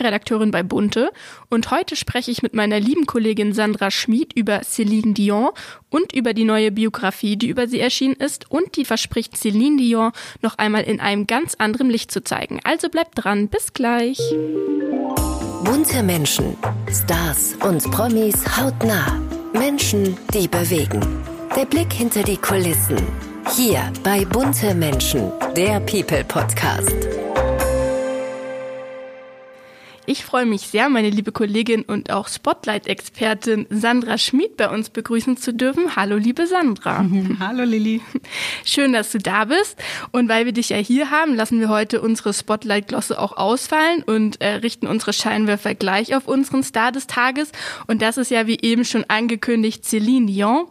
Redakteurin bei Bunte und heute spreche ich mit meiner lieben Kollegin Sandra Schmid über Céline Dion und über die neue Biografie, die über sie erschienen ist und die verspricht Céline Dion noch einmal in einem ganz anderen Licht zu zeigen. Also bleibt dran, bis gleich. Bunte Menschen, Stars und Promis hautnah. Menschen, die bewegen. Der Blick hinter die Kulissen. Hier bei Bunte Menschen, der People Podcast. Ich freue mich sehr, meine liebe Kollegin und auch Spotlight-Expertin Sandra Schmid bei uns begrüßen zu dürfen. Hallo, liebe Sandra. Hallo, Lilly. Schön, dass du da bist. Und weil wir dich ja hier haben, lassen wir heute unsere Spotlight-Glosse auch ausfallen und äh, richten unsere Scheinwerfer gleich auf unseren Star des Tages. Und das ist ja, wie eben schon angekündigt, Céline Dion.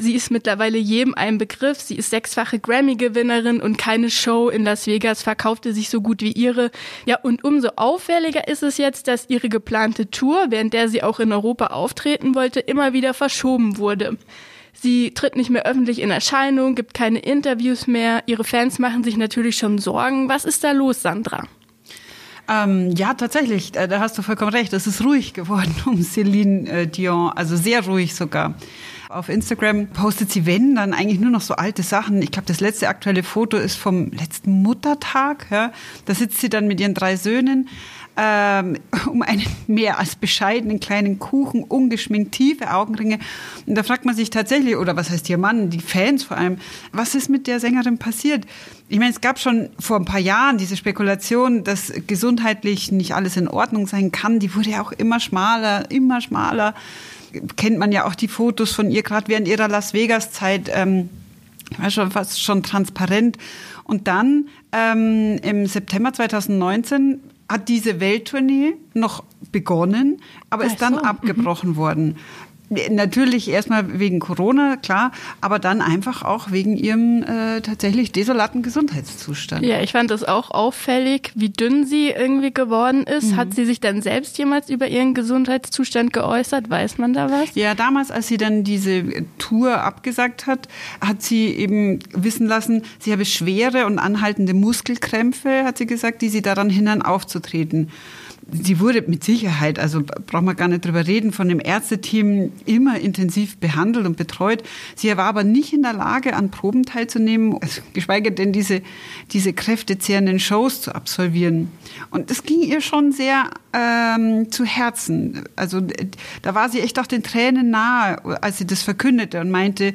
Sie ist mittlerweile jedem ein Begriff. Sie ist sechsfache Grammy-Gewinnerin und keine Show in Las Vegas verkaufte sich so gut wie ihre. Ja, und umso auffälliger ist es jetzt, dass ihre geplante Tour, während der sie auch in Europa auftreten wollte, immer wieder verschoben wurde. Sie tritt nicht mehr öffentlich in Erscheinung, gibt keine Interviews mehr. Ihre Fans machen sich natürlich schon Sorgen. Was ist da los, Sandra? Ähm, ja, tatsächlich, da hast du vollkommen recht. Es ist ruhig geworden um Céline äh, Dion, also sehr ruhig sogar. Auf Instagram postet sie, wenn, dann eigentlich nur noch so alte Sachen. Ich glaube, das letzte aktuelle Foto ist vom letzten Muttertag. Ja. Da sitzt sie dann mit ihren drei Söhnen ähm, um einen mehr als bescheidenen kleinen Kuchen, ungeschminkt, tiefe Augenringe. Und da fragt man sich tatsächlich, oder was heißt ihr Mann, die Fans vor allem, was ist mit der Sängerin passiert? Ich meine, es gab schon vor ein paar Jahren diese Spekulation, dass gesundheitlich nicht alles in Ordnung sein kann. Die wurde ja auch immer schmaler, immer schmaler kennt man ja auch die Fotos von ihr, gerade während ihrer Las Vegas-Zeit, ähm, war schon fast schon transparent. Und dann ähm, im September 2019 hat diese Welttournee noch begonnen, aber Ach ist dann so. Mhm. abgebrochen mhm. worden. Natürlich erstmal wegen Corona, klar, aber dann einfach auch wegen ihrem äh, tatsächlich desolaten Gesundheitszustand. Ja, ich fand das auch auffällig, wie dünn sie irgendwie geworden ist. Mhm. Hat sie sich dann selbst jemals über ihren Gesundheitszustand geäußert? Weiß man da was? Ja, damals, als sie dann diese Tour abgesagt hat, hat sie eben wissen lassen, sie habe schwere und anhaltende Muskelkrämpfe, hat sie gesagt, die sie daran hindern, aufzutreten sie wurde mit Sicherheit, also braucht man gar nicht drüber reden, von dem Ärzteteam immer intensiv behandelt und betreut. Sie war aber nicht in der Lage, an Proben teilzunehmen, also geschweige denn diese, diese kräftezehrenden Shows zu absolvieren. Und das ging ihr schon sehr ähm, zu Herzen. Also da war sie echt auch den Tränen nahe, als sie das verkündete und meinte,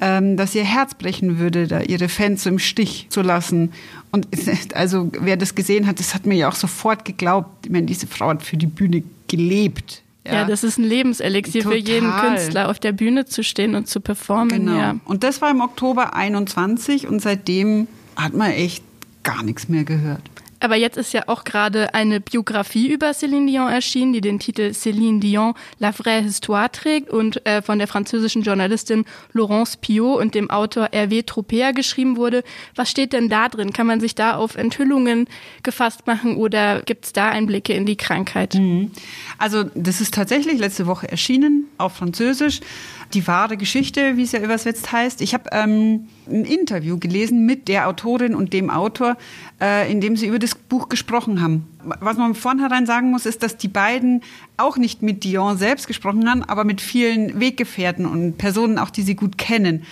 ähm, dass ihr Herz brechen würde, da ihre Fans im Stich zu lassen. Und also wer das gesehen hat, das hat mir ja auch sofort geglaubt. Ich meine, diese Frau hat für die Bühne gelebt. Ja, ja das ist ein Lebenselixier Total. für jeden Künstler, auf der Bühne zu stehen und zu performen. Genau. Ja. Und das war im Oktober 21 und seitdem hat man echt gar nichts mehr gehört. Aber jetzt ist ja auch gerade eine Biografie über Céline Dion erschienen, die den Titel Céline Dion, La vraie histoire trägt und äh, von der französischen Journalistin Laurence Piot und dem Autor Hervé Tropea geschrieben wurde. Was steht denn da drin? Kann man sich da auf Enthüllungen gefasst machen oder gibt es da Einblicke in die Krankheit? Mhm. Also das ist tatsächlich letzte Woche erschienen auf Französisch die wahre Geschichte, wie es ja übersetzt heißt. Ich habe ähm, ein Interview gelesen mit der Autorin und dem Autor, äh, in dem sie über das Buch gesprochen haben. Was man vornherein sagen muss, ist, dass die beiden auch nicht mit Dion selbst gesprochen haben, aber mit vielen Weggefährten und Personen auch, die sie gut kennen.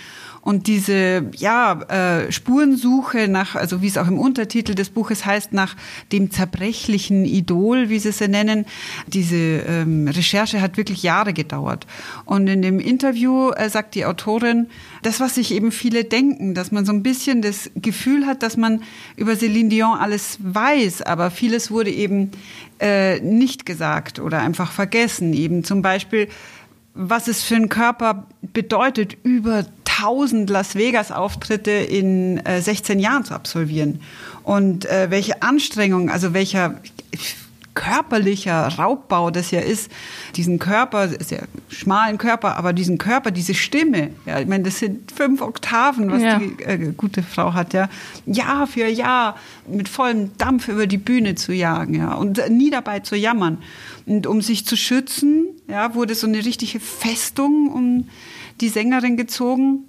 Und diese ja, äh, Spurensuche nach, also wie es auch im Untertitel des Buches heißt, nach dem zerbrechlichen Idol, wie sie es nennen, diese ähm, Recherche hat wirklich Jahre gedauert. Und in dem Interview äh, sagt die Autorin, das, was sich eben viele denken, dass man so ein bisschen das Gefühl hat, dass man über Céline Dion alles weiß, aber vieles wurde eben äh, nicht gesagt oder einfach vergessen. Eben zum Beispiel, was es für einen Körper bedeutet, über 1000 Las Vegas-Auftritte in äh, 16 Jahren zu absolvieren. Und äh, welche Anstrengung, also welcher körperlicher Raubbau das ja ist, diesen Körper, sehr schmalen Körper, aber diesen Körper, diese Stimme, ja, ich meine, das sind fünf Oktaven, was ja. die äh, gute Frau hat, ja, Jahr für Jahr mit vollem Dampf über die Bühne zu jagen, ja, und nie dabei zu jammern. Und um sich zu schützen, ja, wurde so eine richtige Festung um die Sängerin gezogen.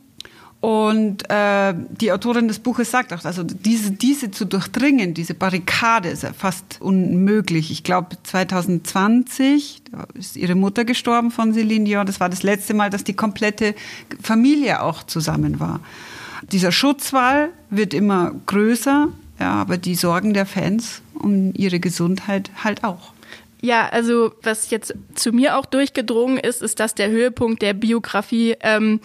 Und äh, die Autorin des Buches sagt auch, also diese, diese zu durchdringen, diese Barrikade ist ja fast unmöglich. Ich glaube, 2020 ist ihre Mutter gestorben von Celine Dion. Das war das letzte Mal, dass die komplette Familie auch zusammen war. Dieser Schutzwall wird immer größer, ja, aber die Sorgen der Fans um ihre Gesundheit halt auch. Ja, also was jetzt zu mir auch durchgedrungen ist, ist, dass der Höhepunkt der Biografie ähm,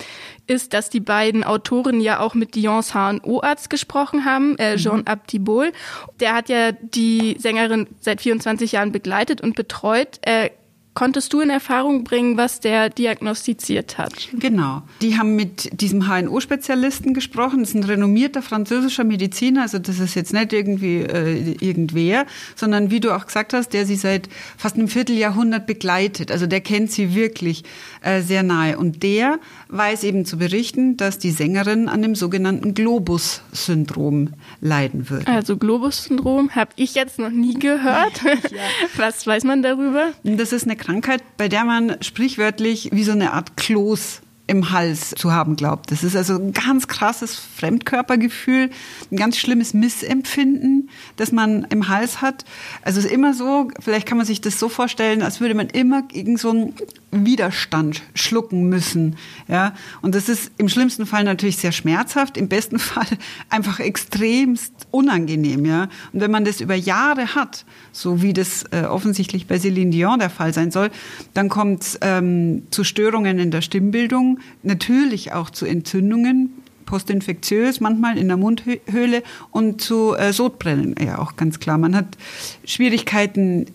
ist, dass die beiden Autoren ja auch mit Dions HNO-Arzt gesprochen haben, äh, mhm. Jean Abdibol. Der hat ja die Sängerin seit 24 Jahren begleitet und betreut. Äh, Konntest du in Erfahrung bringen, was der diagnostiziert hat? Genau. Die haben mit diesem HNO-Spezialisten gesprochen. Das ist ein renommierter französischer Mediziner. Also das ist jetzt nicht irgendwie äh, irgendwer, sondern wie du auch gesagt hast, der sie seit fast einem Vierteljahrhundert begleitet. Also der kennt sie wirklich äh, sehr nahe. Und der weiß eben zu berichten, dass die Sängerin an dem sogenannten Globus-Syndrom leiden würde. Also Globus-Syndrom habe ich jetzt noch nie gehört. Ja. Was weiß man darüber? Das ist eine Krankheit, bei der man sprichwörtlich wie so eine Art Kloß im Hals zu haben glaubt. Das ist also ein ganz krasses Fremdkörpergefühl, ein ganz schlimmes Missempfinden, das man im Hals hat. Also es ist immer so, vielleicht kann man sich das so vorstellen, als würde man immer gegen so einen Widerstand schlucken müssen. Ja? Und das ist im schlimmsten Fall natürlich sehr schmerzhaft, im besten Fall einfach extremst unangenehm. Ja? Und wenn man das über Jahre hat, so wie das äh, offensichtlich bei Céline Dion der Fall sein soll, dann kommt es ähm, zu Störungen in der Stimmbildung, natürlich auch zu Entzündungen, postinfektiös manchmal in der Mundhöhle und zu äh, Sodbrennen, ja auch ganz klar. Man hat Schwierigkeiten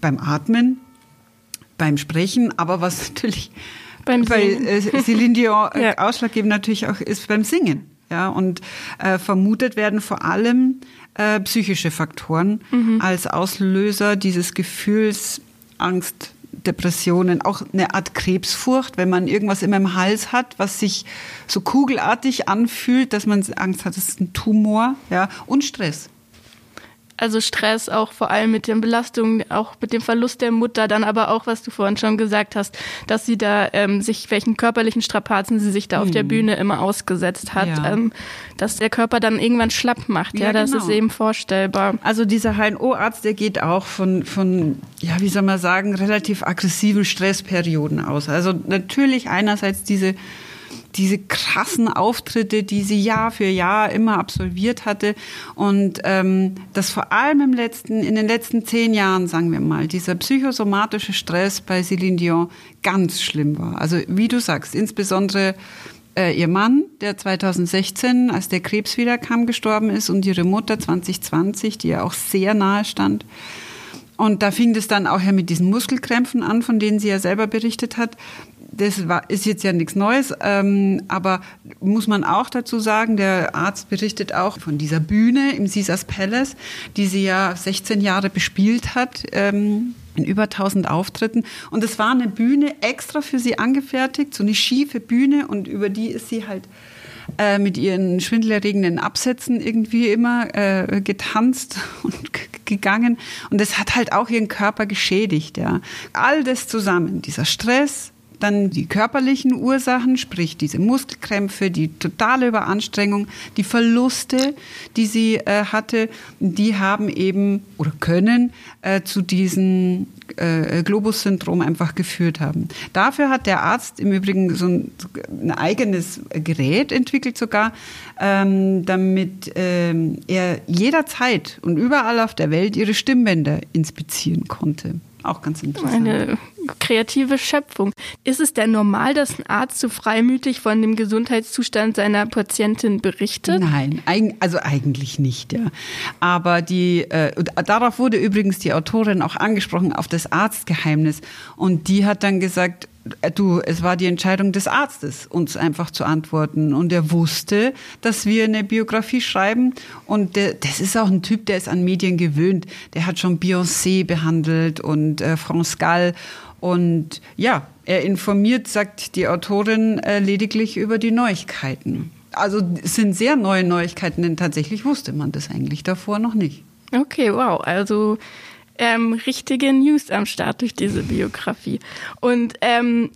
beim Atmen, beim Sprechen, aber was natürlich beim bei äh, Céline Dion äh, ja. ausschlaggebend natürlich auch ist beim Singen. Ja, und äh, vermutet werden vor allem äh, psychische Faktoren mhm. als Auslöser dieses Gefühls Angst, Depressionen, auch eine Art Krebsfurcht, wenn man irgendwas immer im Hals hat, was sich so kugelartig anfühlt, dass man Angst hat, das ist ein Tumor, ja, und Stress also Stress auch vor allem mit den Belastungen, auch mit dem Verlust der Mutter, dann aber auch, was du vorhin schon gesagt hast, dass sie da ähm, sich, welchen körperlichen Strapazen sie sich da auf der hm. Bühne immer ausgesetzt hat, ja. ähm, dass der Körper dann irgendwann schlapp macht. Ja, ja das genau. ist eben vorstellbar. Also dieser HNO-Arzt, der geht auch von, von, ja, wie soll man sagen, relativ aggressiven Stressperioden aus. Also natürlich einerseits diese diese krassen Auftritte, die sie Jahr für Jahr immer absolviert hatte. Und ähm, das vor allem im letzten, in den letzten zehn Jahren, sagen wir mal, dieser psychosomatische Stress bei Céline Dion ganz schlimm war. Also wie du sagst, insbesondere äh, ihr Mann, der 2016, als der Krebs wiederkam, gestorben ist und ihre Mutter 2020, die ja auch sehr nahe stand. Und da fing das dann auch ja mit diesen Muskelkrämpfen an, von denen sie ja selber berichtet hat das war, ist jetzt ja nichts Neues, ähm, aber muss man auch dazu sagen, der Arzt berichtet auch von dieser Bühne im Caesars Palace, die sie ja 16 Jahre bespielt hat. Ähm, in über 1000 Auftritten. Und es war eine Bühne extra für sie angefertigt, so eine schiefe Bühne und über die ist sie halt äh, mit ihren schwindelerregenden Absätzen irgendwie immer äh, getanzt und gegangen. Und das hat halt auch ihren Körper geschädigt. Ja. All das zusammen, dieser Stress, dann die körperlichen Ursachen, sprich diese Muskelkrämpfe, die totale Überanstrengung, die Verluste, die sie äh, hatte, die haben eben oder können äh, zu diesem äh, Globus-Syndrom einfach geführt haben. Dafür hat der Arzt im Übrigen so ein, ein eigenes Gerät entwickelt sogar, ähm, damit ähm, er jederzeit und überall auf der Welt ihre Stimmbänder inspizieren konnte. Auch ganz interessant. Eine kreative Schöpfung. Ist es denn normal, dass ein Arzt so freimütig von dem Gesundheitszustand seiner Patientin berichtet? Nein, also eigentlich nicht, ja. Aber die, äh, darauf wurde übrigens die Autorin auch angesprochen, auf das Arztgeheimnis. Und die hat dann gesagt, äh, du, es war die Entscheidung des Arztes, uns einfach zu antworten. Und er wusste, dass wir eine Biografie schreiben. Und der, das ist auch ein Typ, der ist an Medien gewöhnt. Der hat schon Beyoncé behandelt und äh, France Gall. Und ja, er informiert, sagt die Autorin, äh, lediglich über die Neuigkeiten. Also es sind sehr neue Neuigkeiten, denn tatsächlich wusste man das eigentlich davor noch nicht. Okay, wow. Also ähm, richtige News am Start durch diese Biografie. Und ähm,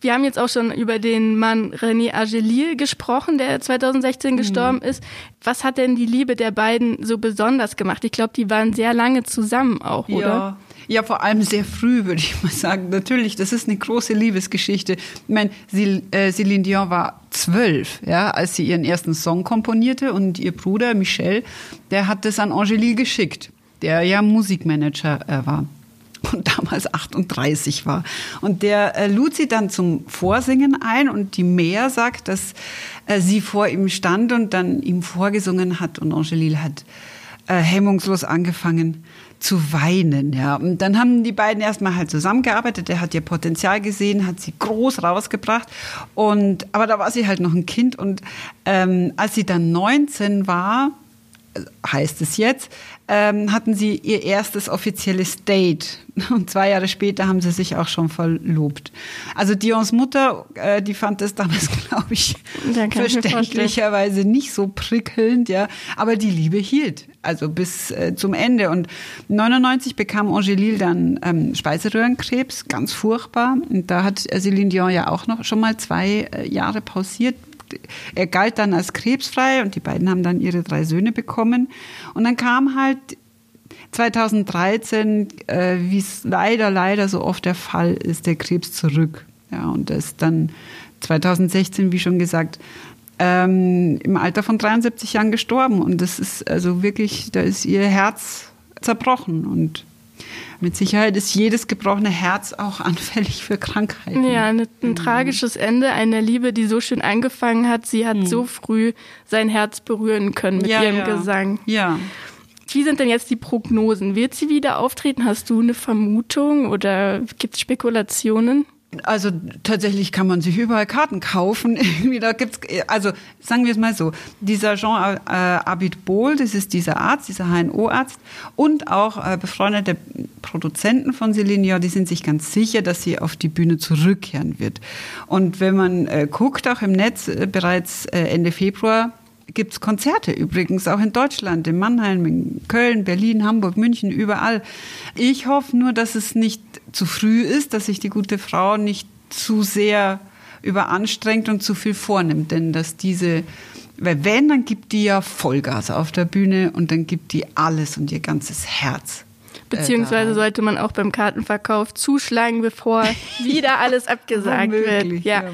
Wir haben jetzt auch schon über den Mann René Agelil gesprochen, der 2016 mhm. gestorben ist. Was hat denn die Liebe der beiden so besonders gemacht? Ich glaube, die waren sehr lange zusammen auch, oder? Ja. Ja, vor allem sehr früh, würde ich mal sagen. Natürlich, das ist eine große Liebesgeschichte. Ich meine, äh, Céline Dion war zwölf, ja, als sie ihren ersten Song komponierte und ihr Bruder Michel, der hat das an Angélie geschickt, der ja Musikmanager äh, war und damals 38 war. Und der äh, lud sie dann zum Vorsingen ein und die Mehr sagt, dass äh, sie vor ihm stand und dann ihm vorgesungen hat und Angelil hat äh, hemmungslos angefangen zu weinen, ja. Und dann haben die beiden erstmal halt zusammengearbeitet. Er hat ihr Potenzial gesehen, hat sie groß rausgebracht. Und, aber da war sie halt noch ein Kind. Und ähm, als sie dann 19 war, heißt es jetzt, ähm, hatten sie ihr erstes offizielles Date. Und zwei Jahre später haben sie sich auch schon verlobt. Also Dions Mutter, äh, die fand das damals, glaube ich, verständlicherweise nicht so prickelnd, ja. Aber die Liebe hielt, also bis äh, zum Ende. Und 99 bekam Angelil dann ähm, Speiseröhrenkrebs, ganz furchtbar. Und da hat Céline Dion ja auch noch schon mal zwei äh, Jahre pausiert, er galt dann als krebsfrei und die beiden haben dann ihre drei Söhne bekommen. Und dann kam halt 2013, äh, wie es leider, leider so oft der Fall ist, der Krebs zurück. Ja, und das dann 2016, wie schon gesagt, ähm, im Alter von 73 Jahren gestorben. Und das ist also wirklich, da ist ihr Herz zerbrochen. Und mit Sicherheit ist jedes gebrochene Herz auch anfällig für Krankheiten. Ja, ein, ein mhm. tragisches Ende einer Liebe, die so schön angefangen hat. Sie hat mhm. so früh sein Herz berühren können mit ja, ihrem ja. Gesang. Ja. Wie sind denn jetzt die Prognosen? Wird sie wieder auftreten? Hast du eine Vermutung oder gibt es Spekulationen? Also tatsächlich kann man sich überall Karten kaufen. da gibt's, also sagen wir es mal so, dieser Jean äh, Abid Bohl, das ist dieser Arzt, dieser HNO-Arzt und auch äh, befreundete Produzenten von Celine die sind sich ganz sicher, dass sie auf die Bühne zurückkehren wird. Und wenn man äh, guckt, auch im Netz, äh, bereits äh, Ende Februar gibt es Konzerte übrigens, auch in Deutschland, in Mannheim, in Köln, Berlin, Hamburg, München, überall. Ich hoffe nur, dass es nicht zu früh ist, dass sich die gute Frau nicht zu sehr überanstrengt und zu viel vornimmt, denn dass diese, weil wenn, dann gibt die ja Vollgas auf der Bühne und dann gibt die alles und ihr ganzes Herz. Beziehungsweise sollte man auch beim Kartenverkauf zuschlagen, bevor wieder alles abgesagt wird. Ja. ja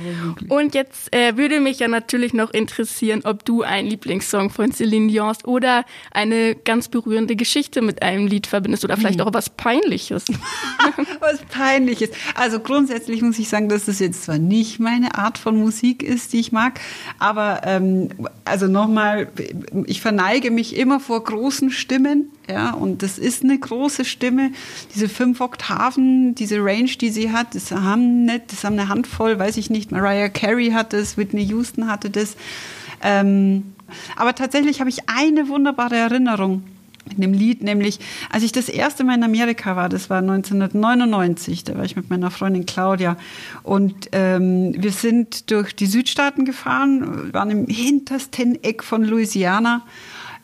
und jetzt äh, würde mich ja natürlich noch interessieren, ob du einen Lieblingssong von Celine Dion oder eine ganz berührende Geschichte mit einem Lied verbindest oder vielleicht hm. auch was Peinliches. was Peinliches. Also grundsätzlich muss ich sagen, dass das jetzt zwar nicht meine Art von Musik ist, die ich mag, aber ähm, also nochmal, ich verneige mich immer vor großen Stimmen. Ja, und das ist eine große Stimme. Diese fünf Oktaven, diese Range, die sie hat, das haben nicht, das haben eine Handvoll, weiß ich nicht. Mariah Carey hat das, Whitney Houston hatte das. Ähm, aber tatsächlich habe ich eine wunderbare Erinnerung mit einem Lied, nämlich als ich das erste Mal in Amerika war, das war 1999, da war ich mit meiner Freundin Claudia und ähm, wir sind durch die Südstaaten gefahren, waren im hintersten Eck von Louisiana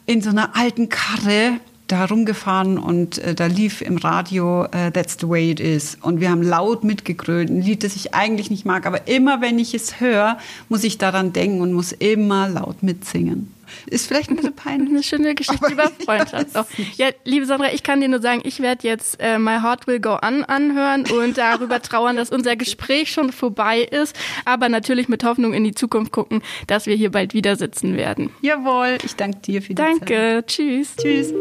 in so einer alten Karre da rumgefahren und äh, da lief im Radio äh, That's the way it is. Und wir haben laut mitgegrölt, ein Lied, das ich eigentlich nicht mag, aber immer wenn ich es höre, muss ich daran denken und muss immer laut mitsingen. Ist vielleicht ein bisschen peinlich. Eine schöne Geschichte über Freundschaft. Ja, liebe Sandra, ich kann dir nur sagen, ich werde jetzt äh, My Heart Will Go On anhören und darüber trauern, dass unser Gespräch schon vorbei ist, aber natürlich mit Hoffnung in die Zukunft gucken, dass wir hier bald wieder sitzen werden. Jawohl, ich danke dir für die danke. Zeit. Danke, tschüss. Tschüss.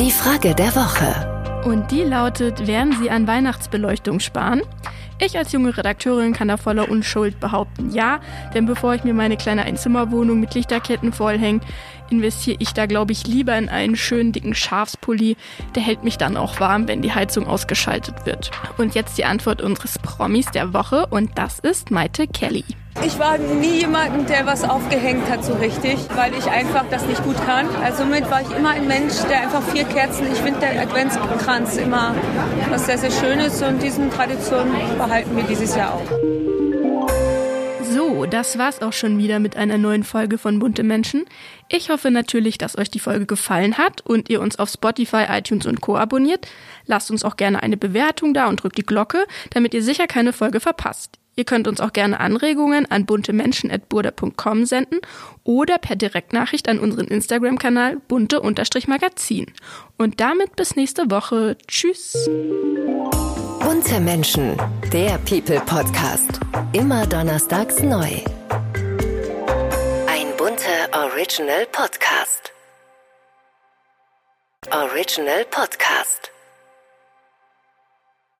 Die Frage der Woche. Und die lautet, werden Sie an Weihnachtsbeleuchtung sparen? Ich als junge Redakteurin kann da voller Unschuld behaupten, ja, denn bevor ich mir meine kleine Einzimmerwohnung mit Lichterketten vollhänge, investiere ich da, glaube ich, lieber in einen schönen dicken Schafspulli. Der hält mich dann auch warm, wenn die Heizung ausgeschaltet wird. Und jetzt die Antwort unseres Promis der Woche und das ist Maite Kelly. Ich war nie jemand, der was aufgehängt hat so richtig, weil ich einfach das nicht gut kann. Also somit war ich immer ein Mensch, der einfach vier Kerzen, ich finde der Adventskranz immer was sehr, sehr Schönes und diesen Traditionen behalten wir dieses Jahr auch. So, das war's auch schon wieder mit einer neuen Folge von Bunte Menschen. Ich hoffe natürlich, dass euch die Folge gefallen hat und ihr uns auf Spotify, iTunes und Co. abonniert. Lasst uns auch gerne eine Bewertung da und drückt die Glocke, damit ihr sicher keine Folge verpasst. Ihr könnt uns auch gerne Anregungen an buntemenschen.burda.com senden oder per Direktnachricht an unseren Instagram-Kanal bunte-magazin. Und damit bis nächste Woche. Tschüss. Bunte Menschen, der People Podcast. Immer donnerstags neu. Ein bunter Original Podcast. Original Podcast.